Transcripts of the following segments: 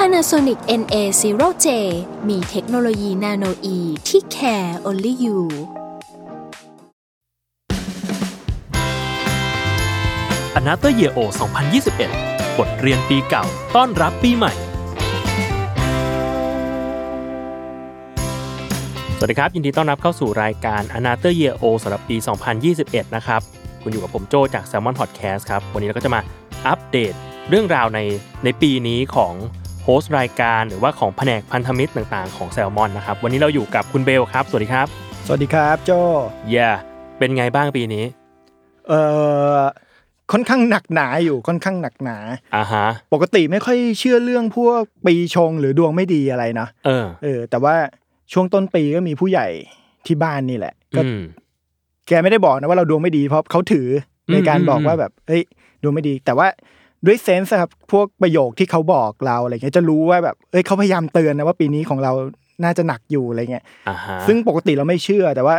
Panasonic NA0J มีเทคโนโลยีนาโนอีที่ care only you a n o t h e r Year O 2021 บทเรียนปีเก่า ต้อนรับปีใหม่ สวัสดีครับ ยินดีต้อนรับเข้าสู่รายการ a n o t h e r Year O สำหรับปี 2021 นะครับ คุณอยู่กับผมโจจาก Salmon Podcast ครับ วันนี้เราก็จะมาอัปเดตเรื่องราวในในปีนี้ของ โฮสต์รายการหรือว่าของแผนกพันธมิตรต่างๆของ Salmon นะครับวันนี้เราอยู่กับคุณเบลครับ สวัสดีครับ สวัสดีครับโจเย่เป็นไงบ้างปีนี้ เอ่อค่อนข้างหนักหนาอยู่ค่อนข้างหนักหนาอ่าฮะปกติไม่ค่อยเชื่อเรื่องพวกปีชงหรือดวงไม่ดีอะไรนะเออ เออ แต่ว่าช่วงต้นปีก็มีผู้ใหญ่ที่บ้านนี่แหละก็อืมแกไม่ได้บอกนะว่าเราดวงไม่ดีเพราะเขาถืออมในการบอกอืมว่าแบบเฮ้ยดวงไม่ดี แต่ว่า ด้วยเซนส์ครับพวกประโยคที่เขาบอกเราอะไรเงี้ยจะรู้ว่าแบบเอ้ยเขาพยายามเตือนนะว่าปีนี้ของเราน่าจะหนักอยู่อะไรเงี้ยอ่าฮะซึ่งปกติเราไม่เชื่อแต่ว่า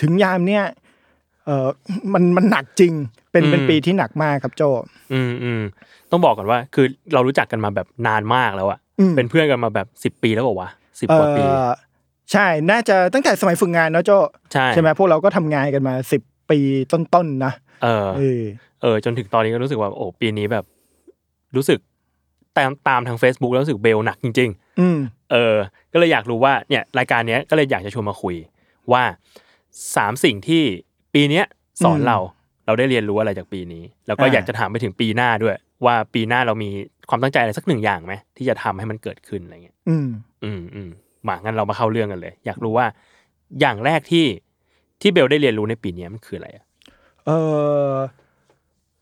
ถึงยามเนี่ยเออมันมันหนักจริง เป็นเป็นปีที่หนักมากครับโจอืมอืมต้องบอกก่อนว่า คือเรารู้จักกันมาแบบนานมากแล้วอะอืมเป็นเพื่อนกันมาแบบสิบปีแล้วบอกว่าวะสิบเอกว่าปีอใช่ น่าจะตั้งแต่สมัยฝึกงานเนอะโจใช่ใช่ไหมพวกเราก็ทำงานกันมาสิบปีต้นๆนะเออเออเออจนถึงตอนนี้ก็รู้สึกว่าโอ้ปีนี้แบบ รู้สึกตามตามทาง Facebook แล้วรู้สึกเบลหนักจริงอืมๆเออ ก็เลยอยากรู้ว่าเนี่ยรายการเนี้ยก็เลยอยากจะชวนมาคุย ว่าสามสิ่งที่ปีเนี้ยสอนอืมเราเราได้เรียนรู้อะไรจากปีนี้ แล้วก็อ่าอยากจะถามไปถึงปีหน้าด้วย ว่าปีหน้าเรามีความตั้งใจอะไรสักหนึ่งอย่างไหมที่จะทำให้มันเกิดขึ้นอะไรเงี้ย อืม อืมอืมมางั้นเรามาเข้าเรื่องกันเลย อยากรู้ว่าอย่างแรกที่ที่เบลได้เรียนรู้ในปีนี้มันคืออะไรอะเออ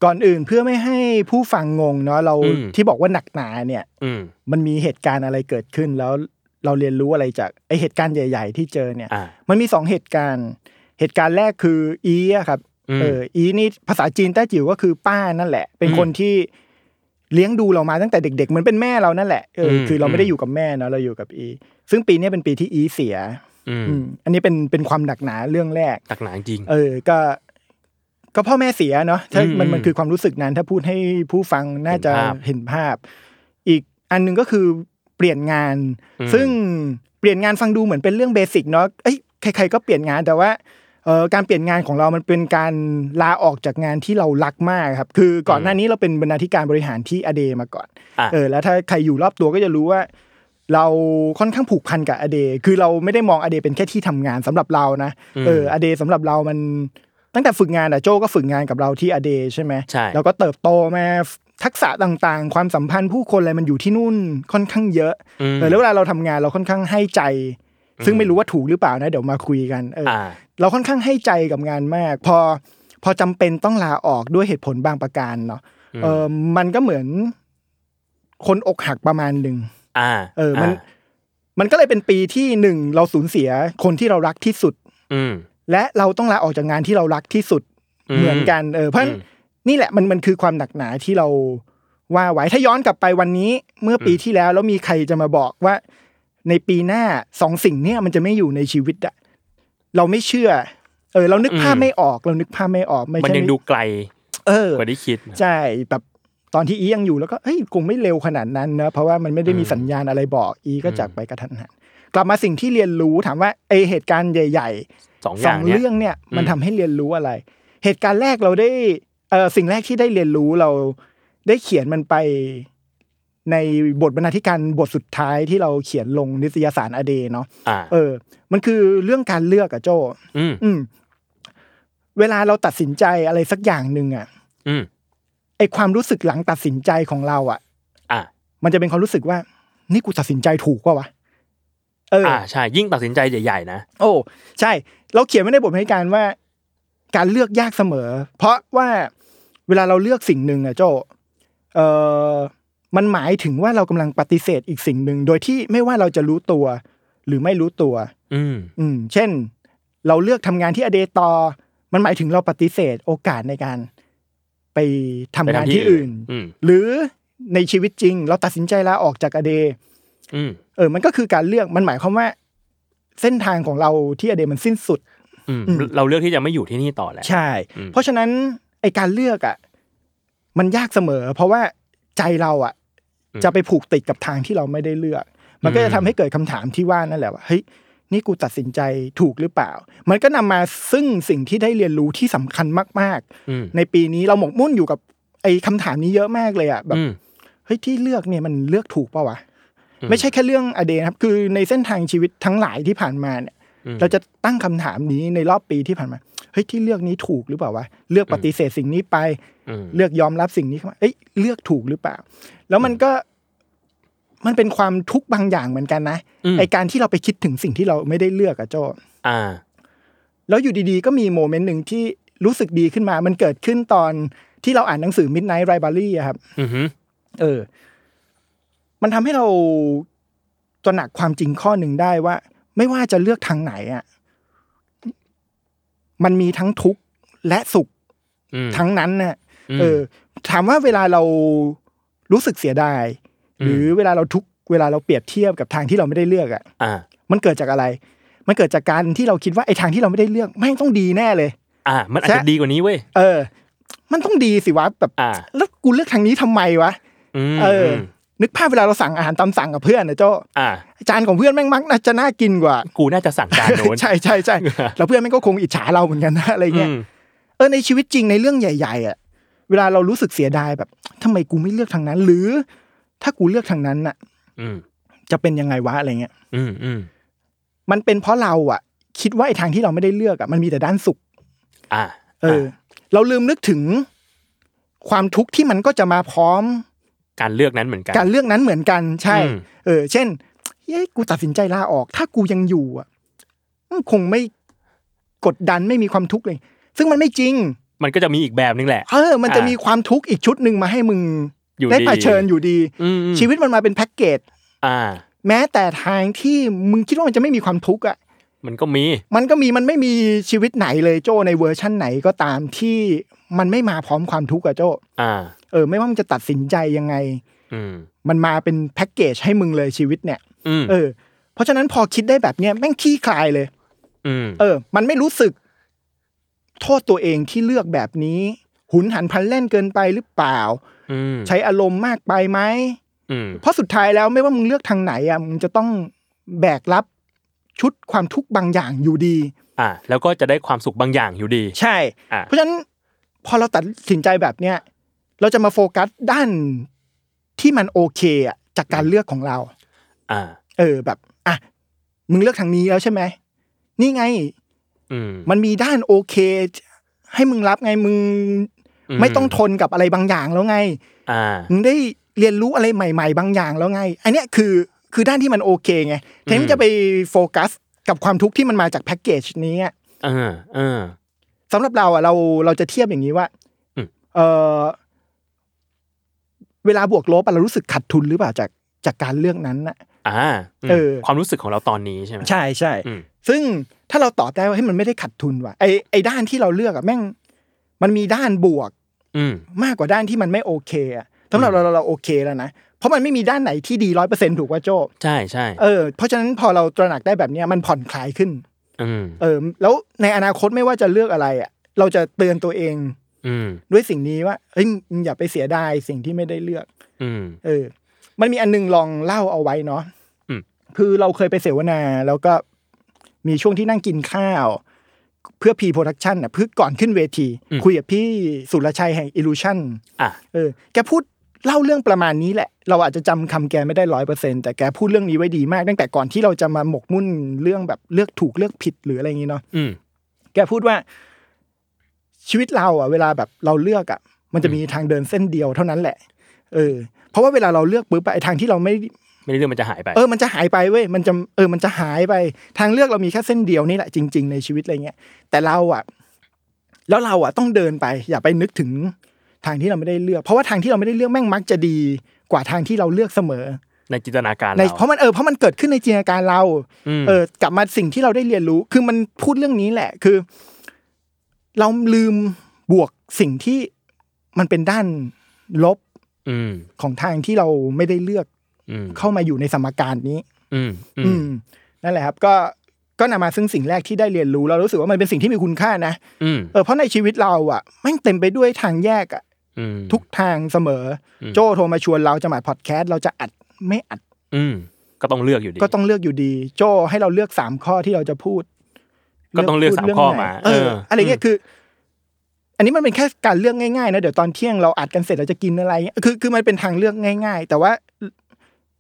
ก่อนอื่นเพื่อไม่ให้ผู้ฟังงงเนาะเราอืมที่บอกว่าหนักหนาเนี่ยอืมมันมีเหตุการณ์อะไรเกิดขึ้นแล้วเราเรียนรู้อะไรจากไอเหตุการณ์ใหญ่ ๆ ที่เจอเนี่ยอ่ามันมีสองเหตุการณ์ เหตุการณ์แรกคืออีอะครับอืมเอออีนี่ภาษาจีนแต้จิ๋วก็คือป้านั่นแหละ เป็นอืมคนที่เลี้ยงดูเรามาตั้งแต่เด็กๆเหมือนเป็นแม่เรานั่นแหละเอออมคือเราไม่ได้อืมอยู่กับแม่เนาะเราอยู่กับอี ซึ่งปีนี้เป็นปีที่อีเสียอืมอืมอันนี้เป็นเป็นความหนักหนาเรื่องแรกตักหนาจริง เออ ก็ ก็พ่อแม่เสียเนาะถ้าอืมมันมันอืมคือความรู้สึกนั้น ถ้าพูดให้ผู้ฟังน่าจะเห็นภาพเห็นภาพอีกอันหนึงก็คือเปลี่ยนงานอืมซึ่งเปลี่ยนงานฟังดูเหมือนเป็นเรื่องเบสิกเนาะเอ้ยใครๆก็เปลี่ยนงานแต่ว่าเอ่อการเปลี่ยนงานของเรามันเป็นการลาออกจากงานที่เรารักมากครับ คือก่อนหน้านี้เราเป็นบรรณาธิการบริหารที่อเดมาก่อนอะเออ แล้วถ้าใครอยู่รอบตัวก็จะรู้ว่า เราค่อนข้างผูกพันกับอเด คือเราไม่ได้มองอเดเป็นแค่ที่ทำงานสำหรับเรานะ เอออเดสำหรับเรามัน ตั้งแต่ฝึกงานอะโจก็ฝึกงานกับเราที่อเดใช่ไหมใช่แล้วก็เติบโตมาทักษะต่างๆ ความสัมพันธ์ผู้คนอะไรมันอยู่ที่นู่นค่อนข้างเยอะอืมเออแล้วเวลาเราทำงานเราค่อนข้างให้ใจ ซึ่งไม่รู้ว่าถูกหรือเปล่านะ เดี๋ยวมาคุยกันเออออ่าเราค่อนข้างให้ใจกับงานมาก พอพอจำเป็นต้องลาออกด้วยเหตุผลบางประการเนาะอืมเออมันก็เหมือน คนอกหักประมาณหนึ่งอ่า เออมัน มันก็เลยเป็นปีที่หนึ่งเราสูญเสียคนที่เรารักที่สุดอืม และเราต้องลาออกจากงานที่เรารักที่สุดอืมเหมือนกันเออเพราะฉะนั้นอืมนี่แหละมันมันคือความหนักหนาที่เราว่าไว้ถ้าย้อนกลับไปวันนี้เมื่อปีอืมที่แล้วแล้วมีใครจะมาบอกว่า ในปีหน้าสองสิ่งเนี้ยมันจะไม่อยู่ในชีวิตอะเราไม่เชื่อ เออ เรานึกภาพไม่ออก เรานึกภาพไม่ออกไม่มันใช่ยังดูไกล เออกว่าที่คิดใช่แบบตอนที่อียังอยู่แล้วก็เฮ้ยคงไม่เร็วขนาดนั้นนะเพราะว่ามันไม่ได้มีอืมสัญญาณอะไรบอกอีก็อืมจากไปกระทันหันกลับมาสิ่งที่เรียนรู้ถามว่าไอเหตุการณ์ใหญ่ ๆ สองอสย่าองงเนี้ยเรื่อง เนี่ยมันอืมทำให้เรียนรู้อะไร เหตุการณ์แรกเราได้เออสิ่งแรกที่ได้เรียนรู้เราได้เขียนมันไปในบทบรรณาธิการบทสุดท้ายที่เราเขียนลงนิตยสารอเดเนาะอ่าเออ มันคือเรื่องการเลือกอะโจอืมอืมเวลาเราตัดสินใจอะไรสักอย่างหนึ่งอะอืมไอความรู้สึกหลังตัดสินใจของเราอะอ่ามันจะเป็นความรู้สึกว่า นี่กูตัดสินใจถูกป่าวะเออออ่าใช่ ยิ่งตัดสินใจใหญ่ๆนะโอ้ ใช่ เราเขียนไว้ในบทบรรณาธิการว่า การเลือกยากเสมอ เพราะว่าเวลาเราเลือกสิ่งหนึ่งอะโจเออมันหมายถึงว่าเรากำลังปฏิเสธอีกสิ่งหนึ่งโดยที่ไม่ว่าเราจะรู้ตัว หรือไม่รู้ตัว อืมอืม เช่น เราเลือกทำงานที่อเดตอมันหมายถึงเราปฏิเสธโอกาสในการไปทำงานที่อื่นอืมหรือในชีวิตจริง เราตัดสินใจลาออกจากอเดอืมเออ มันก็คือการเลือกมันหมายความว่า เส้นทางของเราที่อเดมันสิ้นสุดอืมอืมเราเลือกที่จะไม่อยู่ที่นี่ต่อแล้วใช่อืมเพราะฉะนั้นไอการเลือกอะ มันยากเสมอ เพราะว่าใจเราอะ จะไปผูกติดกับทางที่เราไม่ได้เลือก มันก็จะทำให้เกิดคำถามที่ว่านั่นแหละว่าเฮ้ยนี่กูตัดสินใจถูกหรือเปล่า มันก็นำมาซึ่งสิ่งที่ได้เรียนรู้ที่สำคัญมากอืมๆในปีนี้เราหมกมุ่นอยู่กับ ไอ้คำถามนี้เยอะมากเลยอะแบบอืมเฮ้ยที่เลือกเนี่ยมันเลือกถูกเปล่าวะอืม ไม่ใช่แค่เรื่องอเดนะครับ คือในเส้นทางชีวิตทั้งหลายที่ผ่านมาเนี่ยอืมเราจะตั้งคำถามนี้ในรอบปีที่ผ่านมาเฮ้ยที่เลือกนี้ถูกหรือเปล่าวะเลือกปฏิเสธสิ่งนี้ไปอืมเลือกยอมรับสิ่งนี้เข้ามาเอ้ยเลือกถูกหรือเปล่า แล้วมันก็มันเป็นความทุกข์บางอย่างเหมือนกันนะอืมไอการที่เราไปคิดถึงสิ่งที่เราไม่ได้เลือกอะโจอ่า แล้วอยู่ดีๆ ก็มีโมเมนต์หนึ่งที่รู้สึกดีขึ้นมา มันเกิดขึ้นตอนที่เราอ่านหนังสือ Midnight Library อะครับอือหือเออ มันทำให้เราตระหนักความจริงข้อหนึ่งได้ว่า ไม่ว่าจะเลือกทางไหนอะมันมีทั้งทุกข์และสุขอืมทั้งนั้นน่ะมเออ ถามว่าเวลาเรารู้สึกเสียดายอืมหรือเวลาเราทุกข์เวลาเราเปรียบเทียบกับทางที่เราไม่ได้เลือกอะอ่ามันเกิดจากอะไร มันเกิดจากการที่เราคิดว่าไอ้ทางที่เราไม่ได้เลือกแม่งต้องดีแน่เลย อ่า มันอาจใช่จะดีกว่านี้เว้ยเออ มันต้องดีสิวะแบบอ่าแล้วกูเลือกทางนี้ทำไมวะอืมเอออม นึกภาพเวลาเราสั่งอาหารตามสั่งกับเพื่อนนะโจ้อ่าจานของเพื่อนแม่งมักน่าจะน่ากินกว่า กูน่าจะสั่งจานโน้นใช่ใช่ใช่แล้วเพื่อนแม่งก็คงอิจฉาเราเหมือนกันนะอะไรเงี้ยอืมเออในชีวิตจริงในเรื่องใหญ่ ๆ อะ เวลาเรารู้สึกเสียดายแบบทำไมกูไม่เลือกทางนั้น หรือ ถ้ากูเลือกทางนั้นน่ะ อืมจะเป็นยังไงวะอะไรเงี้ย อืมอืมมันเป็นเพราะเราอะ คิดว่าไอ้ทางที่เราไม่ได้เลือกอะมันมีแต่ด้านสุข อ่า เออ เราลืมนึกถึงความทุกข์ที่มันก็จะมาพร้อม การเลือกนั้นเหมือนกัน การเลือกนั้นเหมือนกันใช่อืมเออ เช่นเฮ้ยกูตัดสินใจลาออก ถ้ากูยังอยู่อะมันคงไม่กดดันไม่มีความทุกข์เลย ซึ่งมันไม่จริง มันก็จะมีอีกแบบนึงแหละ เออ มันจะอ่ามีมีความทุกข์อีกชุดหนึ่งมาให้มึงอยู่ได้ดีเผชิญอยู่ดีอืมอืมชีวิตมันมาเป็นแพ็กเกจอ่า แม้แต่ทางที่มึงคิดว่ามันจะไม่มีความทุกข์อะมันก็มี มันก็มีมันไม่มีชีวิตไหนเลยโจในเวอร์ชั่นไหนก็ตามที่ มันไม่มาพร้อมความทุกข์อะโจอ่า เออ ไม่ว่ามึงจะตัดสินใจยังไง อืม มันมาเป็นแพ็กเกจให้มึงเลยชีวิตเนี่ย อืม เออ เพราะฉะนั้นพอคิดได้แบบเนี้ยแม่งคลี่คลายเลย อืม เออ มันไม่รู้สึก โทษตัวเองที่เลือกแบบนี้ หุนหันพลันแล่นเกินไปหรือเปล่า อืม ใช้อารมณ์มากไปไหม อืม เพราะสุดท้ายแล้วไม่ว่ามึงเลือกทางไหนอะมึงจะต้องแบกรับชุดความทุกข์บางอย่างอยู่ดี อ่า แล้วก็จะได้ความสุขบางอย่างอยู่ดี ใช่ อะ เพราะฉะนั้น พอเราตัดสินใจแบบเนี้ยเราจะมาโฟกัสด้านที่มันโอเคอะจากการเลือกของเรา อ่า เออแบบอะมึงเลือกทางนี้แล้วใช่ไหมนี่ไงอืมมันมีด้านโอเค ให้มึงรับไงมึงอืมไม่ต้องทนกับอะไรบางอย่างแล้วไง อ่า มึงได้เรียนรู้อะไรใหม่ ๆ บางอย่างแล้วไง อันเนี้ยคือคือด้านที่มันโอเคไงแทนอืที่มจะไปโฟกัสกับความทุกข์ที่มันมาจากแพ็กเกจนี้อะอ่าอ่า สำหรับเราอะเราเราจะเทียบอย่างนี้ว่าอืมเออเวลาบวกลบอะเรารู้สึกขาดทุนหรือเปล่าจากจากการเลือกนั้นน่ะอ่าอืมเออ ความรู้สึกของเราตอนนี้ใช่ไหมใช่ใช่อืมซึ่งถ้าเราตอบได้ว่าให้ยมันไม่ได้ขาดทุนว่ะไอไอด้านที่เราเลือกอะแม่ง มันมีด้านบวก อืมมากกว่าด้านที่มันไม่โอเคอะสำหรับเราเราเราโอเคแล้วนะเพราะมันไม่มีด้านไหนที่ดีร้อยเปอร์เซ็นถูกว่าโจใช่ใช่เออเพราะฉะนั้นพอเราตระหนักได้แบบเนี้ยมันผ่อนคลายขึ้นอืม เออ แล้วในอนาคตไม่ว่าจะเลือกอะไรอะ เราจะเตือนตัวเอง อืมด้วยสิ่งนี้ว่าเฮ้ยมึงอย่าไปเสียดายสิ่งที่ไม่ได้เลือก อืมเออ มันมีอันนึงลองเล่าเอาไว้เนาะอืมคือเราเคยไปเสวนา แล้วก็มีช่วงที่นั่งกินข้าว เพื่อ pre-production อะเพื่อก่อนขึ้นเวที คุยกับพี่สุรชัยแห่ง Illusion อะเออแกพูด เล่าเรื่องประมาณนี้แหละ เราอาจจะจำคำแกไม่ได้ร้อยเปอร์เซ็นต์แต่แกพูดเรื่องนี้ไว้ดีมากตั้งแต่ก่อนที่เราจะมาหมกมุ่นเรื่องแบบเลือกถูกเลือกผิดหรืออะไรอย่างนี้เนาะอืมแกพูดว่า ชีวิตเราอะ เวลาแบบเราเลือกอะ มันจะมีทางเดินเส้นเดียวเท่านั้นแหละ เออ เพราะว่าเวลาเราเลือกปุ๊บอะไอ้ทางที่เราไม่ไม่ได้เรื่องมันจะหายไป เออ มันจะหายไปเว้ย มันจะ เออ มันจะหายไป ทางเลือกเรามีแค่เส้นเดียวนี่แหละจริง ๆ ในชีวิตอะไรเงี้ย แต่เราอะ แล้วเราอะต้องเดินไป อย่าไปนึกถึง ทางที่เราไม่ได้เลือก เพราะว่าทางที่เราไม่ได้เลือกแม่งมักจะดีกว่าทางที่เราเลือกเสมอ ในจินตนาการในเราเพราะมันเออเพราะมันเกิดขึ้นในจินตนาการเรามเออกลับมาสิ่งที่เราได้เรียนรู้ คือมันพูดเรื่องนี้แหละ คือ เราลืมบวกสิ่งที่มันเป็นด้านลบอืมของทางที่เราไม่ได้เลือกอืมเข้ามาอยู่ในสมการนี้ อืมอือืมมนั่นแหละครับ ก็ก็นำมาซึ่งสิ่งแรกที่ได้เรียนรู้เรารู้สึกว่ามันเป็นสิ่งที่มีคุณค่านะอืมเออเพราะในชีวิตเราอะแม่งเต็มไปด้วยทางแยกอะอืม ทุกทางเสมออมโจโทรมาชวนเราจะมาพอดแคสต์เราจะอัดไม่อัด อืมก็ต้องเลือกอยู่ดี ก็ต้องเลือกอยู่ดี โจให้เราเลือกสามข้อที่เราจะพูด ก็ต้องเลือกพูดสามรื่งข้อไหนมาเออเอออ อะไรเงี้ยคือ อันนี้มันเป็นแค่การเลือกง่ายๆนะเดี๋ยวตอนเที่ยงเราอัดกันเสร็จเราจะกินอะไรเงี้ยคือคือมันเป็นทางเลือกง่าย ๆ แต่ว่า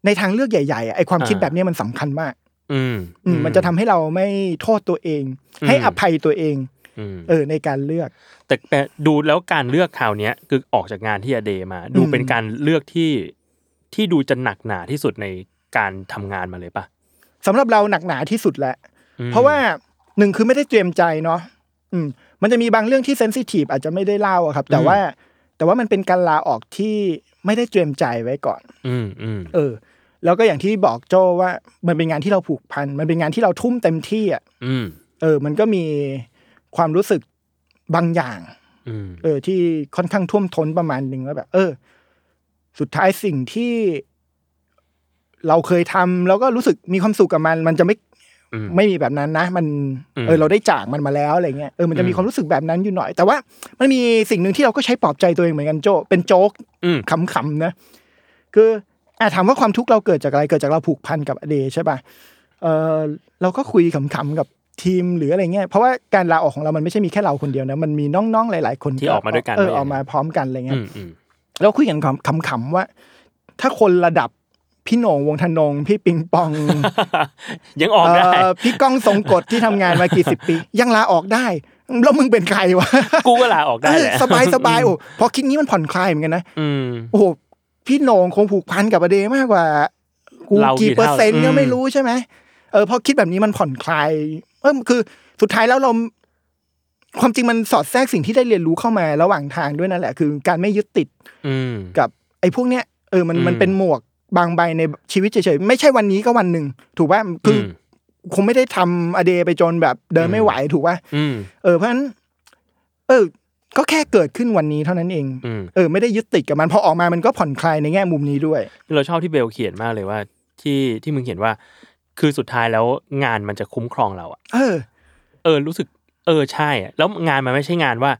ในทางเลือกใหญ่ๆอะไอความคิดแบบเนี้ยมันสำคัญมาก อืมอืมมันจะทำให้เราไม่โทษตัวเองอืมให้อภัยตัวเองอืม เออในการเลือกแต่แต่ดูแล้วการเลือกคราวเนี้ยคือออกจากงานที่อเดมา ดูอืมเป็นการเลือกที่ที่ดูจะหนักหนาที่สุดในการทำงานมาเลยปะสำหรับเราหนักหนาที่สุดแหละอืมเพราะว่าหนึ่งคือไม่ได้เตรียมใจเนาะอืม มันจะมีบางเรื่องที่เซนซิทีฟอาจจะไม่ได้เล่าอะครับ แต่ว่า แต่ว่ามันเป็นการลาออกที่ไม่ได้เตรียมใจไว้ก่อน อืมอืมเออ แล้วก็อย่างที่บอกโจว่า มันเป็นงานที่เราผูกพัน มันเป็นงานที่เราทุ่มเต็มที่อะ อืม เออ มันก็มี ความรู้สึกบางอย่างอืมเออ ที่ค่อนข้างท่วมท้นประมาณหนึ่งว่าแบบ เออ สุดท้ายสิ่งที่เราเคยทำแล้วก็รู้สึกมีความสุขกับมัน มันจะไม่อืมไม่มีแบบนั้นนะ มันอืมเออ เราได้จากมันมาแล้วอะไรเงี้ยเออมันจะมีอืมความรู้สึกแบบนั้นอยู่หน่อย แต่ว่ามันมีสิ่งหนึ่งที่เราก็ใช้ปลอบใจตัวเองเหมือนกันโจเป็นโจ๊กอืมขำๆนะคืออะถามว่าความทุกข์เราเกิดจากอะไรเกิดจากเราผูกพันกับอเดใช่ป่ะเออเราก็คุยขำๆกับ ทีมหรืออะไรเงี้ยเพราะว่าการลาออกของเรามันไม่ใช่มีแค่เราคนเดียวนะมันมีน้องๆหลาย ๆ คนที่ออกมาด้วยกันเออด้วยออกมาพร้อมกันอะไรเงี้อืยมอืมเราคุยกันขำๆว่า ถ้าคนระดับพี่โหน่งวงธนงพี่ปิงปอง ยังออกได้เอ่อพี่ก้องทรงกฎที่ทำงานมากี่สิบปี ยังลาออกได้แล้วมึงเป็นใครวะกูก็ลาออกได้แหละเออสบายสบายๆโอ้พอคิดงี้มันผ่อนคลายเหมือนกันนะอืมโอ้โหพี่โหน่งคงผูกพันกับอเดมากกว่ากูเรากี่กี่เปอร์เซ็นต์เท่าก็ไม่อืมรู้ใช่ไหมเออพอคิดแบบนี้มันผ่อนคลาย เออคือ สุดท้ายแล้วเราความจริงมันสอดแทรกสิ่งที่ได้เรียนรู้เข้ามาระหว่างทางด้วยนั่นแหละ คือการไม่ยึดติดอืมกับ ไอ้พวกเนี้ยเออมันอืมมันเป็นหมวกบางใบในชีวิตเฉยๆไม่ใช่วันนี้ก็วันหนึ่งถูกป่ะคืออมคงไม่ได้ทำอเดไปจนแบบเดินไม่ไหวถูกป่ะอืมเออเพราะฉะนั้น เออ ก็แค่เกิดขึ้นวันนี้เท่านั้นเองอืมเออไม่ได้ยึดติดกับมันพอออกมามันก็ผ่อนคลายในแง่มุมนี้ด้วย เราชอบที่เบลเขียนมากเลยว่า ที่ที่มึงเขียนว่า คือสุดท้ายแล้วงานมันจะคุ้มครองเราอะเออ เออ รู้สึก เออใช่อะแล้วงานมันไม่ใช่งานว่า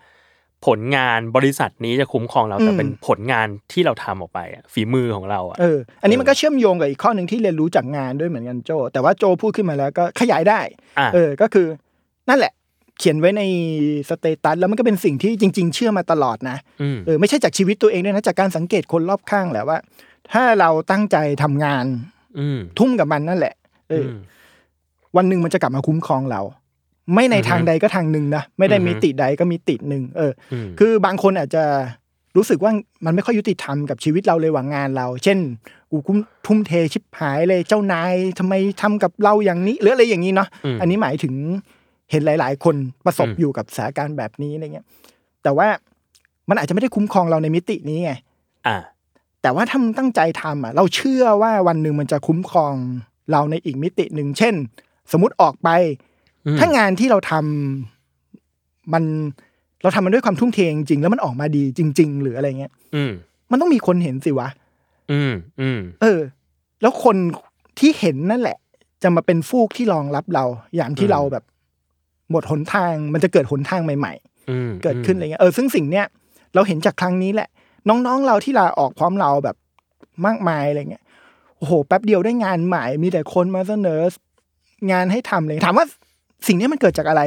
ผลงานบริษัทนี้จะคุ้มครองเราแต่อืมเป็นผลงานที่เราทำออกไปอะฝีมือของเราอะเอออันนี้มันก็เชื่อมโยงกับอีกข้อหนึ่งที่เรียนรู้จากงานด้วยเหมือนกันโจ แต่ว่าโจพูดขึ้นมาแล้วก็ขยายได้อะเออก็คือ นั่นแหละเขียนไว้ในสเตตัสแล้วมันก็เป็นสิ่งที่จริง ๆ เชื่อมาตลอดนะอืมเออไม่ใช่จากชีวิตตัวเองด้วยนะจากการสังเกตคนรอบข้างแหละว่า ถ้าเราตั้งใจทำงานอืมทุ่มกับมันนั่นแหละ เอออมวันหนึ่งมันจะกลับมาคุ้มครองเรา ไม่ในอือฮึทางใดก็ทางหนึ่งนะไม่ได้อือฮึมิติใดก็มิติหนึ่งเอออืมคือบางคนอาจจะรู้สึกว่ามันไม่ค่อยยุติธรรมกับชีวิตเราเลยว่างานเรา เช่นกูคุ้มทุ่มเทชิบหายเลยเจ้านายทำไมทำกับเราอย่างนี้หรืออะไรอย่างนี้เนาะมอันนี้หมายถึงเห็นหลาย ๆ คนประสบอืมอยู่กับสถานการณ์แบบนี้อะไรเงี้ย แต่ว่ามันอาจจะไม่ได้คุ้มครองเราในมิตินี้ไงอะแต่ว่าถ้ามึงตั้งใจทำอะ เราเชื่อว่าวันหนึ่งมันจะคุ้มครอง เราในอีกมิติหนึ่งเช่น สมมติออกไปอืมถ้างานที่เราทำมันเราทำมันด้วยความทุ่มเทจริงๆแล้วมันออกมาดีจริง ๆ หรืออะไรเงี้ย อืมมันต้องมีคนเห็นสิวะ อืมอืมเออ แล้วคนที่เห็นนั่นแหละ จะมาเป็นฟูกที่รองรับเรา อย่างที่อืมเราแบบ หมดหนทางมันจะเกิดหนทางใหม่อืมๆเกิดขึ้นอะไรเงี้ยเออซึ่งสิ่งเนี้ยเราเห็นจากครั้งนี้แหละ น้องๆเราที่ลาออกพร้อมเราแบบมากมายอะไรเงี้ย โอ้โหแป๊บเดียวได้งานใหม่มีแต่คนมาเสนองานให้ทำเลยถามว่าสิ่งเนี้ยมันเกิดจากอะไร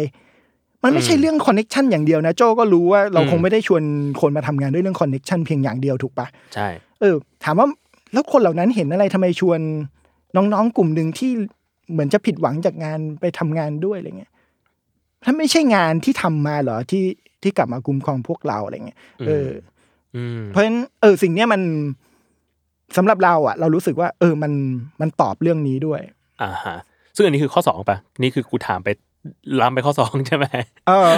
มันไม่ใช่เรื่อง connection อย่างเดียวนะโจก็รู้ว่าเราคงไม่ได้ชวนคนมาทำงานด้วยเรื่อง connection เพียงอย่างเดียวถูกปะใช่เออ ถามว่าแล้วคนเหล่านั้นเห็นอะไรทำไมชวนน้องๆกลุ่มหนึ่งที่เหมือนจะผิดหวังจากงานไปทำงานด้วยอะไรเงี้ยถ้าไม่ใช่งานที่ทำมาเหรอที่ที่กลับมาคุ้มครองพวกเราอะไรเงี้ยเออออืมเพราะฉะนั้นเออสิ่งเนี้ยมัน สำหรับเราอะ เรารู้สึกว่า เออมันมันตอบเรื่องนี้ด้วยอ่าฮะซึ่งอันนี้คือข้อสองปะนี่คือกูถามไปล้ำไปข้อสองใช่ไหมเออ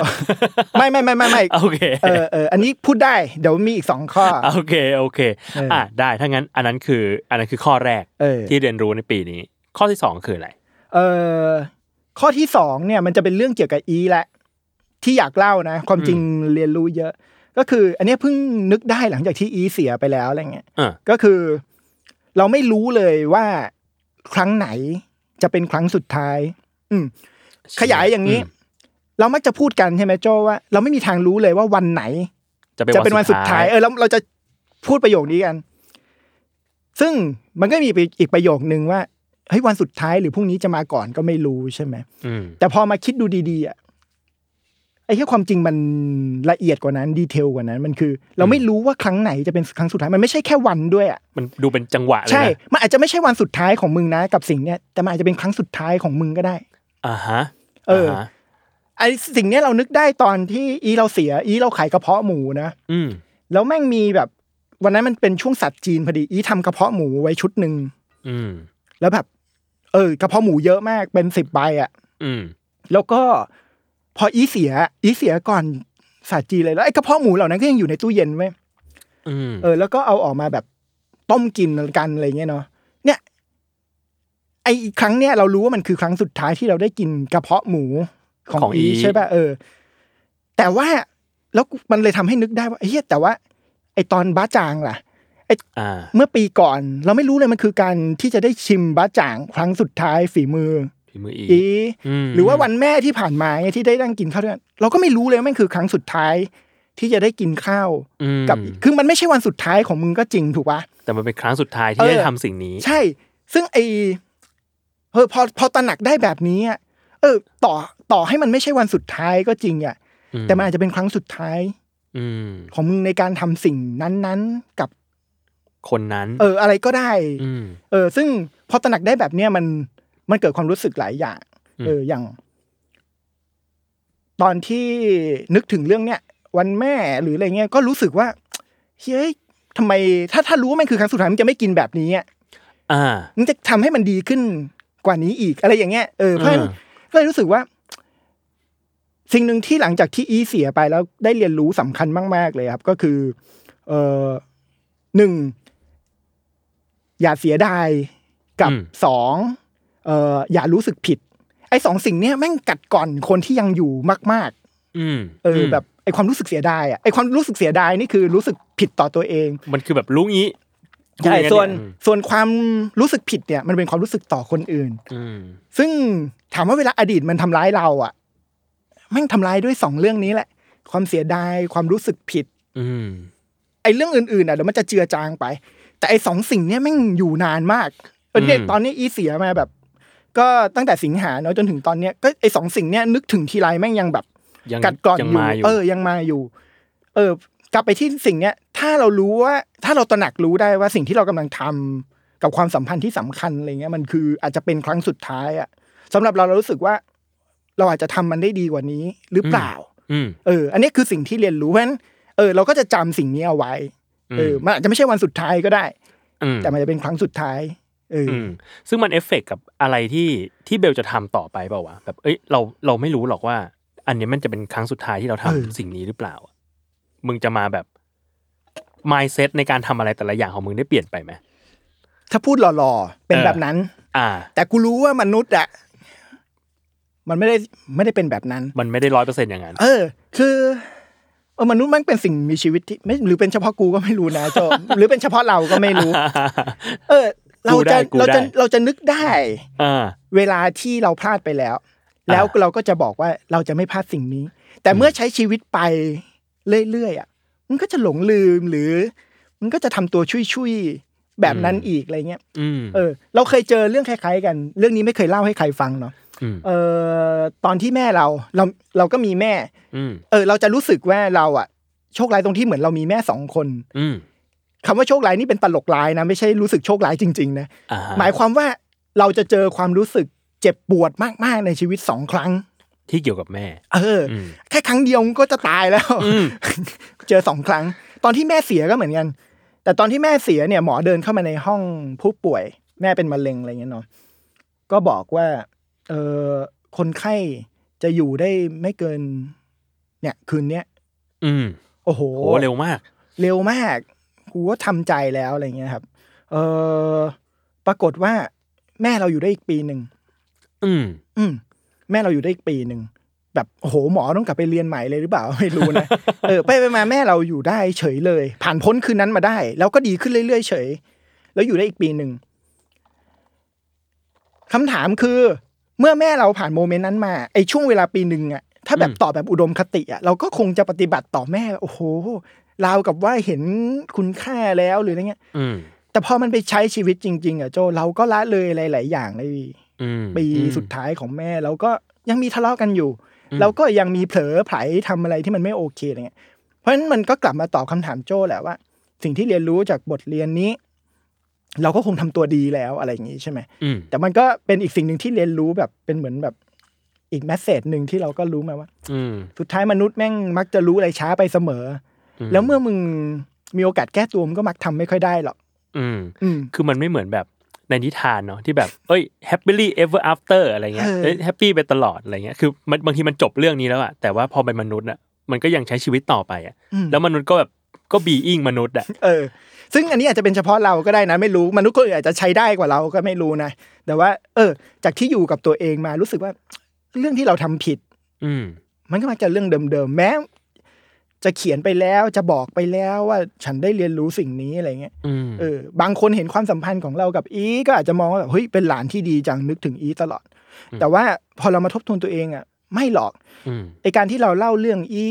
ไม่ไม่ไม่ไม่ไม่โอเคเออเอออันนี้พูดได้เดี๋ยวมีอีกสองข้อโอเคโอเคเอออ่อะได้ถ้างั้นอันนั้นคือ อันนั้นคือข้อแรกเออที่เรียนรู้ในปีนี้ ข้อที่สองคืออะไรเออข้อที่สองเนี่ยมันจะเป็นเรื่องเกี่ยวกับอีแหละที่อยากเล่านะ ความจริงเรียนรู้เยอะ ก็คือ อันเนี้ยเพิ่งนึกได้หลังจากที่อีเสียไปแล้วอะไรเงี้ยอะก็คือ เราไม่รู้เลยว่าครั้งไหนจะเป็นครั้งสุดท้าย อืมขยายอย่างนี้อืมเรามักจะพูดกันใช่ไหมโจว่า เราไม่มีทางรู้เลยว่าวันไหน จะเป็นจะเป็นวันสุดท้าย เออแล้วเราจะพูดประโยคนี้กัน ซึ่งมันก็มีอีกประโยคนึงว่าเฮ้ยวันสุดท้ายหรือพรุ่งนี้จะมาก่อนก็ไม่รู้ใช่ไหมอืมแต่พอมาคิดดูดีๆอะ ไอ้แค่ความจริงมันละเอียดกว่านั้นดีเทลกว่านั้นมันคือ เราไม่รู้ว่าครั้งไหนจะเป็นครั้งสุดท้ายมันไม่ใช่แค่วันด้วยอะมันดูเป็นจังหวะเลยนะใช่ มันอาจจะไม่ใช่วันสุดท้ายของมึงนะกับสิ่งเนี้ยแต่มันอาจจะเป็นครั้งสุดท้ายของมึงก็ได้อ่าฮะเออฮะไอ้สิ่งเนี้ยเรานึกได้ตอนที่อีเราเสีย อีเราขายกระเพาะหมูนะอืมแล้วแม่งมีแบบวันนั้นมันเป็นช่วงสัตว์จีนพอดีอีทำกระเพาะหมูไว้ชุดหนึ่งอืมแล้วแบบ เออกระเพาะหมูเยอะมากเป็นสิบใบอะ อืมแล้วก็ พออีเสีย อีเสียก่อนสัตว์จีนเลยแล้วไอ้กระเพาะหมูเหล่านั้นก็ยังอยู่ในตู้เย็นไว้ยอืมเออ แล้วก็เอาออกมาแบบต้มกินกันอะไรเงี้ยเนาะเนี่ย ไอ้ครั้งเนี้ยเรารู้ว่ามันคือครั้งสุดท้ายที่เราได้กินกระเพาะหมูของของอีอีใช่ป่ะเออ แต่ว่าแล้วมันเลยทำให้นึกได้ว่าเฮ้ยแต่ว่า ไอ้ตอนบ้าจางล่ะอ่าเมื่อปีก่อน เราไม่รู้เลยมันคือการที่จะได้ชิมบ้าจ่าง ครั้งสุดท้ายฝีมือ ฝีมืออีอีมหรือว่าวันแม่ที่ผ่านมาไงที่ได้นั่งกินข้าวด้วยกันเราก็ไม่รู้เลยว่ามันคือครั้งสุดท้ายที่จะได้กินข้าวอืมกับคือมันไม่ใช่วันสุดท้ายของมึงก็จริงถูกปะแต่มันเป็นครั้งสุดท้ายที่เออได้ทำสิ่งนี้ ใช่ ซึ่งไอเออพอพอตระหนักได้แบบนี้อะเออ ต่อต่อให้มันไม่ใช่วันสุดท้ายก็จริงอะอืมแต่มันอาจจะเป็นครั้งสุดท้าย อืมของมึงในการทำสิ่งนั้นๆกับคนนั้น เออ อะไรก็ได้อืมเออ ซึ่งพอตระหนักได้แบบเนี้ยมัน มันเกิดความรู้สึกหลายอย่างอืมเอออย่าง ตอนที่นึกถึงเรื่องเนี้ยวันแม่หรืออะไรเงี้ยก็รู้สึกว่าเฮ้ยทำไม ถ้าถ้ารู้ว่ามันคือครั้งสุดท้ายมันจะไม่กินแบบนี้อะอ่ามันจะทำให้มันดีขึ้นกว่านี้อีกอะไรอย่างเงี้ยเออเพราะฉะนั้นอ่าก็เลยรู้สึกว่า สิ่งหนึ่งที่หลังจากที่อีเสียไปแล้วได้เรียนรู้สำคัญมาก ๆ เลยครับ ก็คือ เออหนึ่งอย่าเสียดายกับอืมสอง เอออย่ารู้สึกผิด ไอ้สองสิ่งเนี้ยแม่งกัดก่อนคนที่ยังอยู่มากอืมๆเอออแบบไอ้ความรู้สึกเสียดายอะไอ้ความรู้สึกเสียดายนี่คือรู้สึกผิดต่อตัวเอง มันคือแบบรู้งี้ใช่รู้อย่างส่วนเยส่วนความรู้สึกผิดเนี่ย มันเป็นความรู้สึกต่อคนอื่นอืมซึ่งถามว่าเวลาอดีตมันทำร้ายเราอะแม่งทำร้ายด้วยสองเรื่องนี้แหละ ความเสียดายความรู้สึกผิด อืมไอ้เรื่องอื่นๆอะเดี๋ยวมันจะเจือจางไป แต่ไอ้สองสิ่งเนี้ยแม่งอยู่นานมากเออเนี่ยอืมตอนนี้อีเสียมาแบบ ก็ตั้งแต่สิงหาเนาะจนถึงตอนเนี้ยก็ไอ้สองสิ่งเนี้ยนึกถึงทีไรแม่งยังแบบยังกัดกร่อนยังอยู่มาอยู่เออยังมาอยู่ เออกลับไปที่สิ่งเนี้ยถ้าเรารู้ว่า ถ้าเราตระหนักรู้ได้ว่าสิ่งที่เรากำลังทำกับความสัมพันธ์ที่สำคัญอะไรเงี้ยมันคืออาจจะเป็นครั้งสุดท้ายอะสำหรับเราเรารู้สึกว่า เราอาจจะทำมันได้ดีกว่านี้หรือเปล่าอืมเออ อันนี้คือสิ่งที่เรียนรู้เพราะฉะนั้นเออเราก็จะจำสิ่งนี้เอาไว้เออมันอาจจะไม่ใช่วันสุดท้ายก็ได้อืมแต่มันจะเป็นครั้งสุดท้าย เออออืมซึ่งมันเอฟเฟกต์กับอะไรที่ที่เบลจะทำต่อไปเปล่าวะแบบเอ้ยเราเราไม่รู้หรอกว่า อันเนี้ยมันจะเป็นครั้งสุดท้ายที่เราทำเออสิ่งนี้หรือเปล่า มึงจะมาแบบ mindset ในการทำอะไรแต่ละอย่างของมึงได้เปลี่ยนไปไหมถ้าพูดหล่อๆเป็นเออแบบนั้น อ่า แต่กูรู้ว่ามนุษย์อะมันไม่ได้ไม่ได้เป็นแบบนั้น มันไม่ได้ร้อยเปอร์เซ็นต์อย่างนั้น เออ คือเออมนุษย์มันเป็นสิ่งมีชีวิตที่ไม่หรือเป็นเฉพาะกูก็ไม่รู้นะโจหรือเป็นเฉพาะเราก็ไม่รู้ เออ เรากูได้จะกูเราจะได้เราจะนึกได้อ่าเวลาที่เราพลาดไปแล้ว แล้วอ่าเราก็จะบอกว่าเราจะไม่พลาดสิ่งนี้ แต่เมื่อใช้ชีวิตไปเรื่อยๆอะมันก็จะหลงลืมหรือ มันก็จะทำตัวชุยๆแบบนั้นอีกอะไรเงี้ยอืมเออ เราเคยเจอเรื่องคล้ายๆกัน เรื่องนี้ไม่เคยเล่าให้ใครฟังเนาะอืมเออตอนที่แม่เราเราเราก็มีแม่อืมเออ เราจะรู้สึกว่าเราอะ โชคร้ายตรงที่เหมือนเรามีแม่สองคนอืม คำว่าโชคร้ายนี่เป็นตลกร้ายนะไม่ใช่รู้สึกโชคร้ายจริงๆนะอ่าหมายความว่าเราจะเจอความรู้สึกเจ็บปวดมากๆในชีวิตสองครั้ง ที่เกี่ยวกับแม่ เอออมแค่ครั้งเดียวก็จะตายแล้วอืมเจอสองครั้ง ตอนที่แม่เสียก็เหมือนกัน แต่ตอนที่แม่เสียเนี่ยหมอเดินเข้ามาในห้องผู้ป่วย แม่เป็นมะเร็งอะไรเงี้ยเนาะก็บอกว่า เออคนไข้จะอยู่ได้ไม่เกิน เนี่ย คืนเนี้ยอืม โอ้โหโหเร็วมาก เร็วมาก กูก็ทำใจแล้วอะไรเงี้ยครับ เออปรากฏว่า แม่เราอยู่ได้อีกปีหนึ่งอืม อืม แม่เราอยู่ได้อีกปีหนึ่งแบบโอ้โหหมอต้องกลับไปเรียนใหม่เลยหรือเปล่าไม่รู้นะเออไปไปมาแม่เราอยู่ได้เฉยเลย ผ่านพ้นคืนนั้นมาได้ แล้วก็ดีขึ้นเรื่อยๆเฉย แล้วอยู่ได้อีกปีหนึ่งคำถามคือ เมื่อแม่เราผ่านโมเมนต์นั้นมาไอช่วงเวลาปีหนึ่งอะถ้าแบบอืมตอบแบบอุดมคติอะเราก็คงจะปฏิบัติต่อแม่โอ้โห ราวกับว่าเห็นคุณค่าแล้วหรืออะไรเงี้ยอืมแต่พอมันไปใช้ชีวิตจริง ๆอะโจเราก็ละเลยหลาย ๆ อย่างในอืมปีอืมสุดท้ายของแม่เราก็ยังมีทะเลาะกันอยู่อืมเราก็ยังมีเผลอไผลทำอะไรที่มันไม่โอเคอะไรเงี้ยเพราะฉะนั้นมันก็กลับมาตอบคำถามโจ้แหละว่า สิ่งที่เรียนรู้จากบทเรียนนี้ เราก็คงทำตัวดีแล้วอะไรอย่างนี้ใช่ไหมอืมแต่มันก็เป็นอีกสิ่งหนึ่งที่เรียนรู้แบบเป็นเหมือนแบบอีกแมสเซจหนึ่งที่เราก็รู้มาว่าอืมสุดท้ายมนุษย์แม่งมักจะรู้อะไรช้าไปเสมออม แล้วเมื่อมึงมีโอกาสแก้ตัวมันก็มักทำไม่ค่อยได้หรอกอืมอืมคือมันไม่เหมือนแบบในนิทานเนาะที่แบบเอ้ย happily ever after อะไรเงี้ยเออเอ้ย happy ไปตลอดอะไรเงี้ยคือมันบางทีมันจบเรื่องนี้แล้วอะแต่ว่าพอเป็นมนุษย์อะมันก็ยังใช้ชีวิตต่อไปอะอืมแล้วมนุษย์ก็แบบก็ being มนุษย์อะเออ ซึ่งอันนี้อาจจะเป็นเฉพาะเราก็ได้นะ ไม่รู้มนุษย์คนอื่นอาจจะใช้ได้กว่าเราก็ไม่รู้นะแต่ว่า เออ จากที่อยู่กับตัวเองมารู้สึกว่า เรื่องที่เราทำผิด อืมมันก็มักจะเรื่องเดิมๆแม้ จะเขียนไปแล้วจะบอกไปแล้วว่าฉันได้เรียนรู้สิ่งนี้อะไรเงี้ยอืมเออบางคนเห็นความสัมพันธ์ของเรากับอีก็อาจจะมองว่าแบบเฮ้ยเป็นหลานที่ดีจังนึกถึงอีตลอด แต่ว่าพอเรามาทบทวนตัวเองอะไม่หรอกอืมไอการที่เราเล่าเรื่องอี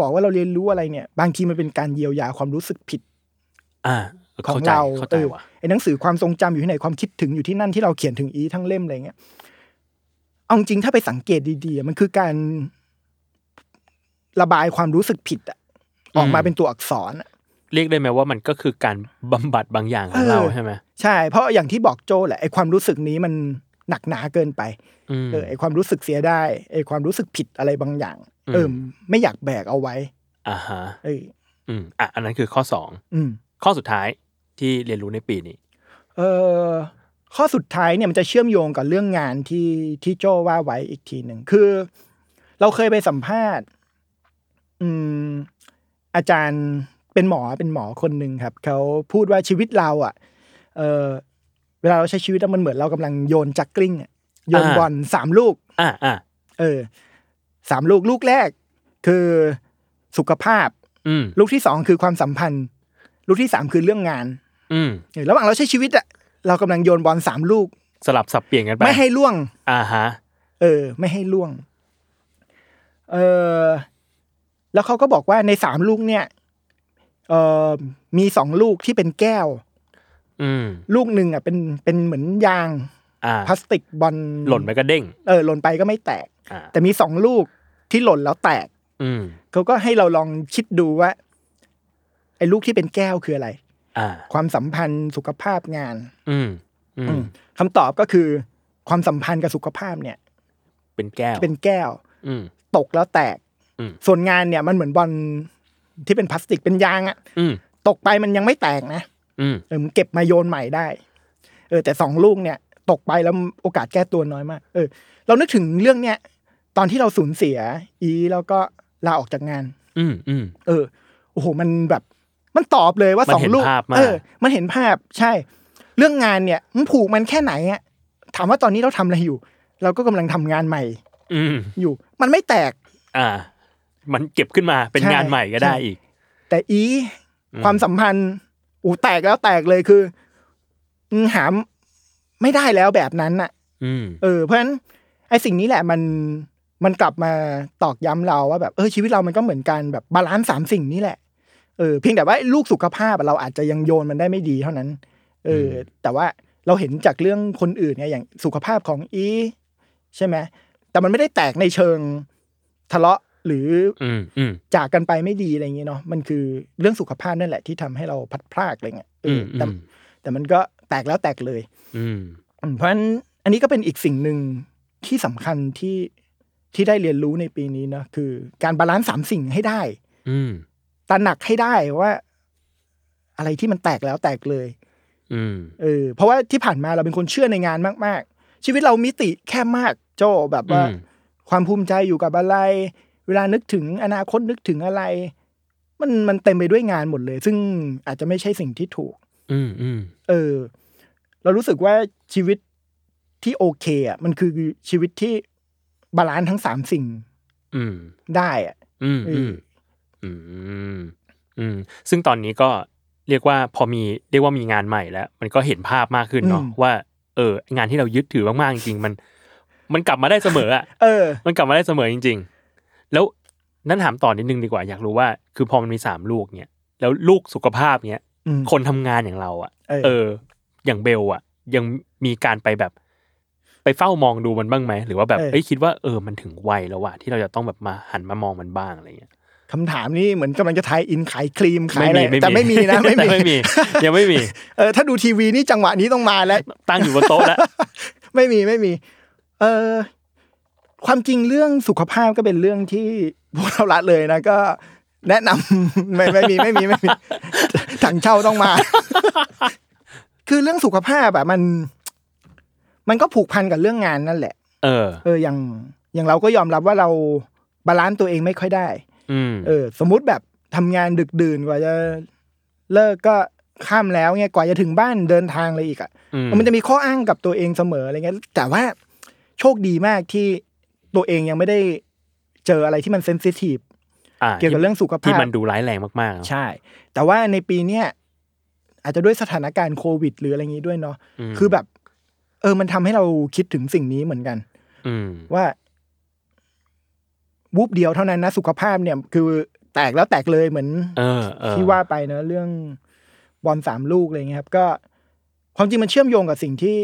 บอกว่าเราเรียนรู้อะไรเนี่ย บางทีมันเป็นการเยียวยาความรู้สึกผิด อ่าของเข้าใจเราเข้าใจเออว่ะไอ้หนังสือความทรงจำอยู่ที่ไหนความคิดถึงอยู่ที่นั่นที่เราเขียนถึงอีทั้งเล่มอะไรเงี้ยเอาจริงถ้าไปสังเกตดีๆอะมันคือการ ระบายความรู้สึกผิดอะออกมาเป็นตัวอักษรอะเรียกได้ไหมว่ามันก็คือการบำบัดบางอย่างของเราเออใช่ไหมใช่ เพราะอย่างที่บอกโจแหละไอ้ความรู้สึกนี้มันหนักหนาเกินไปอืมเออไอ้ความรู้สึกเสียได้ไอ้ความรู้สึกผิดอะไรบางอย่างอืมเออไม่อยากแบกเอาไว้อ่าฮะเอออืมอะอันนั้นคือข้อสองอืมข้อสุดท้ายที่เรียนรู้ในปีนี้ เออข้อสุดท้ายเนี่ยมันจะเชื่อมโยงกับเรื่องงานที่ที่โจว่าไว้อีกทีหนึ่งคือ เราเคยไปสัมภาษณ์ อืมอาจารย์เป็นหมอเป็นหมอคนหนึ่งครับเขาพูดว่าชีวิตเราอะ เออเวลาเราใช้ชีวิตอะมันเหมือนเรากำลังโยนจักกลิ้งอะโยนอ่าบอลสามลูก อ่าอ่าเออสามลูกลูกแรก คือสุขภาพอืมลูกที่สองคือความสัมพันธ์ ลูกที่สามคือเรื่องงาน อืมเออระหว่างเราใช้ชีวิตอะเรากำลังโยนบอลสามลูก สลับสับเปลี่ยนกันไปไม่ให้ล่วง อ่าฮะ เออ ไม่ให้ล่วง เออ แล้วเขาก็บอกว่าในสามลูกเนี่ย เออมีสองลูกที่เป็นแก้ว อืม ลูกหนึ่งอะเป็นเป็นเหมือนยางอ่าพลาสติกบอลหล่นไปก็เด้ง เออหล่นไปก็ไม่แตก อ่า แต่มีสองลูกที่หล่นแล้วแตก อืม เขาก็ให้เราลองคิดดูว่า ไอ้ลูกที่เป็นแก้วคืออะไร อ่า ความสัมพันธ์สุขภาพงาน อืม อือืมมคำตอบก็คือ ความสัมพันธ์กับสุขภาพเนี่ย เป็นแก้ว เป็นแก้ว อืม ตกแล้วแตกอืม ส่วนงานเนี่ยมันเหมือนบอลที่เป็นพลาสติกเป็นยางอะอืมตกไปมันยังไม่แตกนะอืมเออมันเก็บมาโยนใหม่ได้ เออ แต่สองลูกเนี่ย ตกไปแล้วโอกาสแก้ตัวน้อยมาก เออ เรานึกถึงเรื่องเนี้ยตอนที่เราสูญเสีย อีแล้วก็ลาออกจากงาน อืมอืมเออโอ้โหมันแบบ มันตอบเลยว่ามันสองเห็นลูกภาพมากเออ มันเห็นภาพใช่ เรื่องงานเนี่ยมันผูกมันแค่ไหนอะถามว่าตอนนี้เราทำอะไรอยู่ เราก็กำลังทำงานใหม่ อืมอยู่ มันไม่แตก อ่า มันเก็บขึ้นมาเป็นใช่งานใหม่ก็ได้ใช่อีก แต่อีอืมความสัมพันธ์อูแตกแล้วแตกเลยคืออืมหามไม่ได้แล้วแบบนั้นน่ะอืมเออ เพราะฉะนั้นไอ้สิ่งนี้แหละมันมันกลับมาตอกย้ำเราว่าแบบเออชีวิตเรามันก็เหมือนกันแบบ balance สามสิ่งนี้แหละเออเพียงแต่ว่าลูกสุขภาพอะเราอาจจะยังโยนมันได้ไม่ดีเท่านั้น เออ แต่ว่าเราเห็นจากเรื่องคนอื่นไงอย่างสุขภาพของอี ใช่ไหมแต่มันไม่ได้แตกในเชิงทะเลาะ หรืออืมอืมจากกันไปไม่ดีอะไรอย่างเงี้ยเนาะมันคือเรื่องสุขภาพนั่นแหละที่ทำให้เราพัดพลากอะไรเงี้ยเออือมอแต่แต่มันก็แตกแล้วแตกเลย อืมอืมเพราะฉะนั้นอันนี้ก็เป็นอีกสิ่งหนึ่งที่สำคัญที่ที่ได้เรียนรู้ในปีนี้นะคือ การ balance สามสิ่งให้ได้ อืมตระหนักให้ได้ว่า อะไรที่มันแตกแล้วแตกเลย อืมเออ เพราะว่าที่ผ่านมาเราเป็นคนเชื่อในงานมาก ๆ ชีวิตเรามิติแคบมากโจแบบว่าอืมความภูมิใจอยู่กับอะไร เวลานึกถึงอนาคตนึกถึงอะไร มันมันเต็มไปด้วยงานหมดเลย ซึ่งอาจจะไม่ใช่สิ่งที่ถูก อืมอืมเออ เรารู้สึกว่าชีวิตที่โอเคอะมันคือชีวิตที่ balance ทั้งสามสิ่ง อืม ได้อะ อืมเออือมอืมอืมซึ่งตอนนี้ก็เรียกว่าพอมีเรียกว่ามีงานใหม่แล้ว มันก็เห็นภาพมากขึ้นเนาะว่า เออ งานที่เรายึดถือมากๆจริงๆมัน มันกลับมาได้เสมออะเออ มันกลับมาได้เสมอจริงๆ แล้วนั่นถามต่อนิดนึงดีกว่าอยากรู้ว่า คือพอมันมีสามลูกเนี่ยแล้วลูกสุขภาพเนี่ยอืมคนทำงานอย่างเราอะเออเออ อย่างเบลอะ ยังมีการไปแบบ ไปเฝ้ามองดูมันบ้างไหมหรือว่าแบบเออเอ้ยคิดว่าเออมันถึงวัยแล้วว่ะที่เราจะต้องแบบมาหันมามองมันบ้างอะไรเงี้ยคำถามนี้เหมือนกำลังจะทายอินขายครีมขายอะไรแต่ไม่มีนะไม่แต่มีไม่มียังไม่มีเออถ้าดูทีวีนี่จังหวะนี้ต้องมาแล้วตั้งอยู่บนโต๊ะแล้วไม่มีไม่มี เออ ความจริงเรื่องสุขภาพก็เป็นเรื่องที่พวกเราละเลยนะก็แนะนำไม่ไม่มีไม่มีไม่มีถังเช่าต้องมา คือเรื่องสุขภาพอะมัน มันก็ผูกพันกับเรื่องงานนั่นแหละ เออ เอออย่างอย่างเราก็ยอมรับว่าเรา balance ตัวเองไม่ค่อยได้อืมเออ สมมุติแบบทำงานดึกดื่นกว่าจะเลิกก็ค่ำแล้วเนี่ยกว่าจะถึงบ้านเดินทางเลยอีกอะอืมมันจะมีข้ออ้างกับตัวเองเสมออะไรเงี้ยแต่ว่าโชคดีมากที่ ตัวเองยังไม่ได้เจออะไรที่มัน sensitiveอ่าเกี่ยวกับเรื่องสุขภาพที่มันดูร้ายแรงมากๆ ใช่ แต่ว่าในปีเนี้ยอาจจะด้วยสถานการณ์โควิด หรืออะไรอย่างนี้ด้วยเนาะมคือแบบ เออ มันทำให้เราคิดถึงสิ่งนี้เหมือนกัน อืมว่าวูบเดียวเท่านั้นนะสุขภาพเนี่ย คือแตกแล้วแตกเลยเหมือนเออเออที่ว่าไปเนอะเรื่องบอลสามลูกอะไรเงี้ยครับ ก็ความจริงมันเชื่อมโยงกับสิ่งที่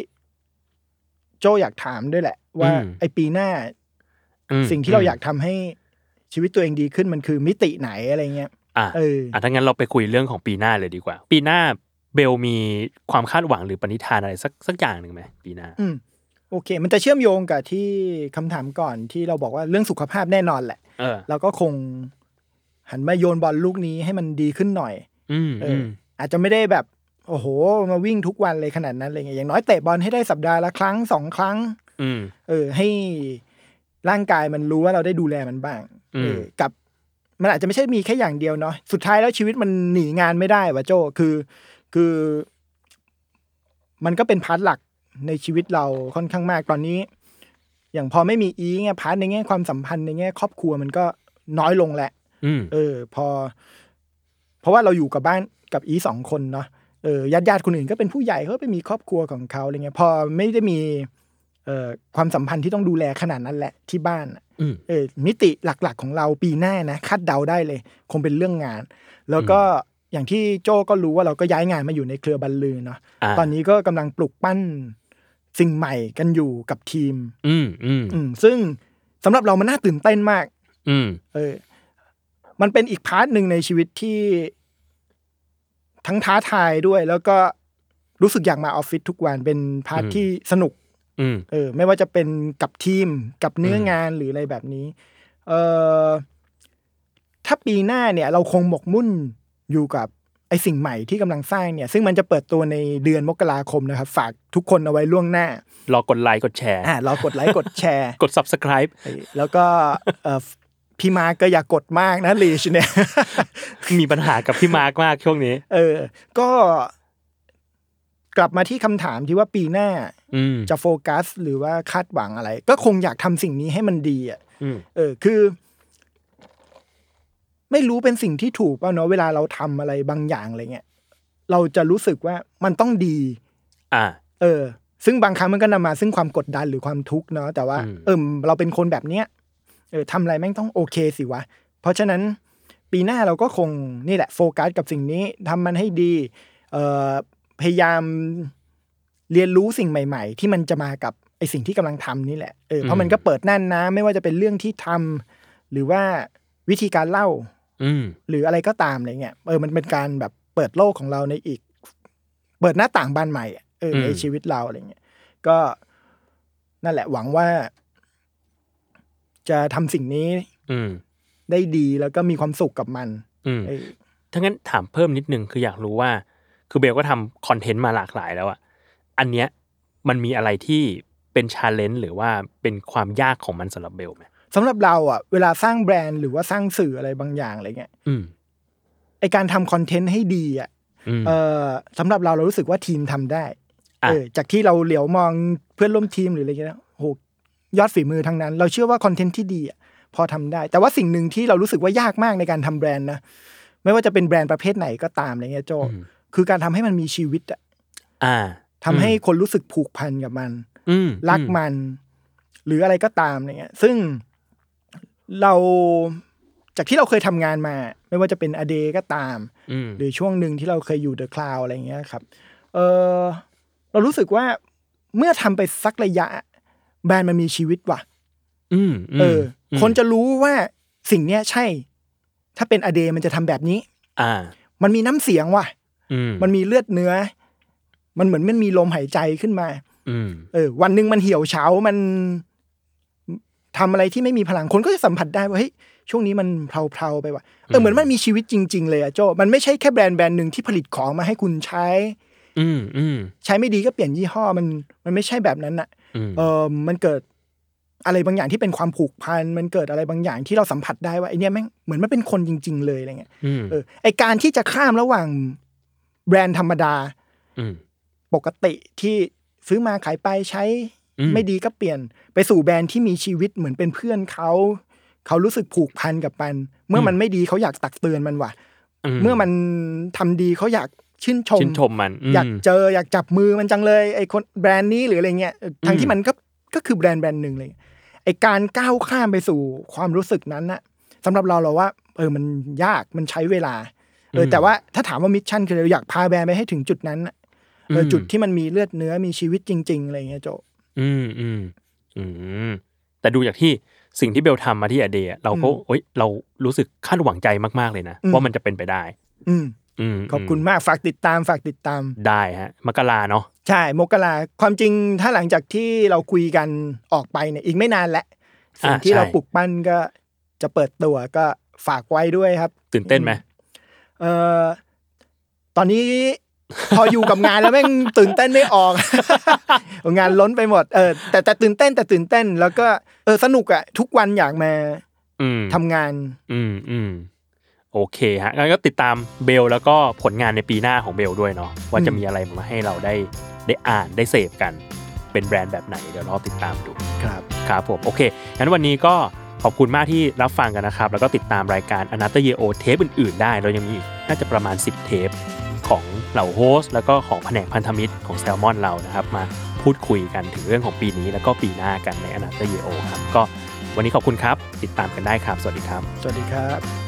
โจอยากถามด้วยแหละ ว่าไอปีหน้าอืม สิ่งที่เราอยากทำให้ชีวิตตัวเองดีขึ้นมันคือมิติไหนอะไรเงี้ยอะเอออะถ้างั้นเราไปคุยเรื่องของปีหน้าเลยดีกว่า ปีหน้าเบลมีความคาดหวังหรือปณิธานอะไรสักสักอย่างหนึ่งไหมปีหน้า อืมโอเค มันจะเชื่อมโยงกับที่คำถามก่อนที่เราบอกว่าเรื่องสุขภาพแน่นอนแหละเออเราก็คงหันมาโยนบอลลูกนี้ให้มันดีขึ้นหน่อย อืมเออือมออาจจะไม่ได้แบบ โอ้โห มาวิ่งทุกวันเลยขนาดนั้นอะไรเงี้ยอย่างน้อยเตะบอลให้ได้สัปดาห์ละครั้งสองครั้ง อืมเออ ให้ ร่างกายมันรู้ว่าเราได้ดูแลมันบ้างอืมเออกับมันอาจจะไม่ใช่มีแค่อย่างเดียวเนาะสุดท้ายแล้วชีวิตมันหนีงานไม่ได้วะโจคือคือ มันก็เป็น part หลักในชีวิตเราค่อนข้างมากตอนนี้ อย่างพอไม่มีอีเงี้ย part ในแง่ความสัมพันธ์ในแง่ครอบครัวมันก็น้อยลงแหละอืมเออ พอ เพราะว่าเราอยู่กับบ้านกับอีสองคนเนาะเออญาติญาติๆคนอื่นก็เป็นผู้ใหญ่เขาก็ไปมีครอบครัวของเขาอะไรเงี้ย พอไม่ได้มีเอ่อ ความสัมพันธ์ที่ต้องดูแลขนาดนั้นแหละที่บ้านอะอืมเออมิติหลักๆของเราปีหน้านะคาดเดาได้เลย คงเป็นเรื่องงาน แล้วก็อย่างที่โจก็รู้ว่าเราก็ย้ายงานมาอยู่ในเครือบรรลือเนาะอ่าตอนนี้ก็กำลังปลุกปั้นสิ่งใหม่กันอยู่กับทีม อืมอืมอืมซึ่งสำหรับเรามันน่าตื่นเต้นมาก อืมเออ มันเป็นอีก part หนึ่งในชีวิตที่ทั้งท้าทายด้วย แล้วก็รู้สึกอยากมาออฟฟิศทุกวันเป็น part ที่สนุกอืม เออ ไม่ว่าจะเป็นกับทีมกับเนื้องานหรืออะไรแบบนี้ เออถ้าปีหน้าเนี่ย เราคงหมกมุ่นอยู่กับไอ้สิ่งใหม่ที่กำลังสร้างเนี่ย ซึ่งมันจะเปิดตัวในเดือนมกราคมนะครับ ฝากทุกคนเอาไว้ล่วงหน้า รอกดไลค์กดแชร์อ่ารอกดไลค์กดแชร์ กด subscribe เออแล้วก็เออพี่มาร์กก็อย่ากดมากนะลีชเนี่ยมีปัญหากับพี่มาร์กมากช่วงนี้ เออ ก็ กลับมาที่คำถามที่ว่าปีหน้าอืมจะโฟกัส หรือว่าคาดหวังอะไร ก็คงอยากทำสิ่งนี้ให้มันดีอะอืมเออ คือ ไม่รู้เป็นสิ่งที่ถูกเปล่าเนาะเวลาเราทำอะไรบางอย่างอะไรเงี้ยเราจะรู้สึกว่ามันต้องดี อ่า เออ ซึ่งบางครั้งมันก็นำมาซึ่งความกดดันหรือความทุกข์เนาะแต่ว่าอืมเออเราเป็นคนแบบเนี้ยเออทำอะไรแม่งต้องโอเคสิวะ เพราะฉะนั้นปีหน้าเราก็คงนี่แหละโฟกัสกับสิ่งนี้ทำมันให้ดี เอ่อ พยายามเรียนรู้สิ่งใหม่ ๆ ที่มันจะมากับไอสิ่งที่กำลังทำนี่แหละเออเพราะมันก็เปิดน่านน้ำไม่ว่าจะเป็นเรื่องที่ทำหรือว่าวิธีการเล่า อืมหรืออะไรก็ตามอะไรเงี้ยเออมันเป็นการแบบเปิดโลกของเราในอีก เปิดหน้าต่างบานใหม่อะเอออืมในชีวิตเราอะไรเงี้ยก็นั่นแหละหวังว่า จะทำสิ่งนี้ อืมได้ดีแล้วก็มีความสุขกับมัน อืมเออถ้างั้นถามเพิ่มนิดนึงคืออยากรู้ว่า คือเบลก็ทำ content มาหลากหลายแล้วอะอันเนี้ยมันมีอะไรที่เป็น challenge หรือว่าเป็นความยากของมันสำหรับเบลไหมสำหรับเราอะเวลาสร้างแบรนด์หรือว่าสร้างสื่ออะไรบางอย่างอะไรเงี้ยอืมไอการทำคอนเทนต์ให้ดีอะอืมเออสำหรับเราเรารู้สึกว่าทีมทำได้อะเออจากที่เราเหลียวมองเพื่อนร่วมทีมหรืออะไรเงี้ยโหยอดฝีมือทั้งนั้น เราเชื่อว่าคอนเทนต์ที่ดีอะพอทำได้ แต่ว่าสิ่งหนึ่งที่เรารู้สึกว่ายากมากในการทำแบรนด์นะไม่ว่าจะเป็นแบรนด์ประเภทไหนก็ตามอะไรเงี้ยโจอืม คือการทำให้มันมีชีวิตอะอ่าทำให้คนรู้สึกผูกพันกับมัน อืมรักมัน หรืออะไรก็ตามอะไรเงี้ย ซึ่งเราจากที่เราเคยทำงานมา ไม่ว่าจะเป็นอเดก็ตามอืมหรือช่วงหนึ่งที่เราเคยอยู่เดอะคลาวอะไรเงี้ยครับ เออเรารู้สึกว่าเมื่อทำไปสักระยะ แบรนด์มันมีชีวิตว่ะอืมมเอออมคนจะรู้ว่าสิ่งเนี้ยใช่ ถ้าเป็นอเดมันจะทำแบบนี้ อ่า มันมีน้ำเสียงว่ะอื มมันมีเลือดเนื้อ มันเหมือนมันมีลมหายใจขึ้นมาอืมเออ วันหนึ่งมันเหี่ยวเฉา มันทำอะไรที่ไม่มีพลังคนก็จะสัมผัสได้ว่าเฮ้ยช่วงนี้มันเพลาๆไปว่ะเออเหมือนมันมีชีวิตจริง ๆ เลยอะโจมันไม่ใช่แค่แบรนด์แบรนด์หนึ่งที่ผลิตของมาให้คุณใช้ อืมอืมใช้ไม่ดีก็เปลี่ยนยี่ห้อมันมันไม่ใช่แบบนั้นอะอืมเออมันเกิดอะไรบางอย่างที่เป็นความผูกพันมันเกิดอะไรบางอย่างที่เราสัมผัสได้ว่าไอเนี้ยแม่งเหมือนมันเป็นคนจริง ๆ เลยอะไรเงี้ยอืมเออไอการที่จะข้ามระหว่าง แบรนด์ธรรมดาอืมปกติที่ซื้อมาขายไปใช้อืมไม่ดีก็เปลี่ยน ไปสู่แบรนด์ที่มีชีวิตเหมือนเป็นเพื่อนเขาเขารู้สึกผูกพันกับมัน เมื่อมันไม่ดีเขาอยากตักเตือนมันว่ะเมื่อมันทำดีเขาอยากชื่นชมชื่นชมมันมอยากเจออยากจับมือมันจังเลยไอ้คนแบรนด์นี้หรืออะไรเงี้ยเออทั้งที่มันก็ก็คือแบรนด์แบรนด์หนึ่งเลยไอ้การก้าวข้ามไปสู่ความรู้สึกนั้นน่ะสำหรับเราเราว่า เออมันยากมันใช้เวลา เออแต่ว่าถ้าถามว่า mission คือเราอยากพาแบรนด์ไปให้ถึงจุดนั้นน่ะเออจุดที่มันมีเลือดเนื้อมีชีวิตจริง ๆ อะไรเงี้ยโจ อืมอืมอืมแต่ดูจากที่สิ่งที่เบลทำมาที่ a day เราก็อืมเอ้ยเรารู้สึกคาดหวังใจมากๆเลยนะอืมว่ามันจะเป็นไปได้อืมอืมขอบคุณมากฝากติดตามฝากติดตามได้ฮะมกราเนาะใช่มกราความจริงถ้าหลังจากที่เราคุยกันออกไปเนี่ยอีกไม่นานแล้วสิ่งที่เราปลุกปั้นก็จะเปิดตัวก็ฝากไว้ด้วยครับ ตื่นเต้นไหม เอ่อตอนนี้พออยู่กับงานแล้วแม่งตื่นเต้นไม่ออก งานล้นไปหมดเออแต่แต่ตื่นเต้นแต่ตื่นเต้น แล้วก็เออสนุกอะทุกวันอยากมาอืมทำงาน อืมอืมโอเคฮะงั้นก็ติดตามเบลแล้วก็ผลงานในปีหน้าของเบลด้วยเนาะว่าจะอืมมีอะไรมาให้เราได้ได้อ่านได้เสพกัน เป็นแบรนด์แบบไหนเดี๋ยวรอติดตามดูครับครับผมโอเคงั้นวันนี้ก็ ขอบคุณมากที่รับฟังกันนะครับ แล้วก็ติดตามรายการ a n a t o r y o เทปอื่นๆ ได้ เรายังมีอีกน่าจะประมาณ 10 เทปของเหล่าโฮสแล้วก็ของแผนกพันธมิตรของแซลมอนเรานะครับ มาพูดคุยกันถึงเรื่องของปีนี้ แล้วก็ปีหน้ากันใน a n a t o r y o ครับ ก็วันนี้ขอบคุณครับ ติดตามกันได้ครับ สวัสดีครับ สวัสดีครับ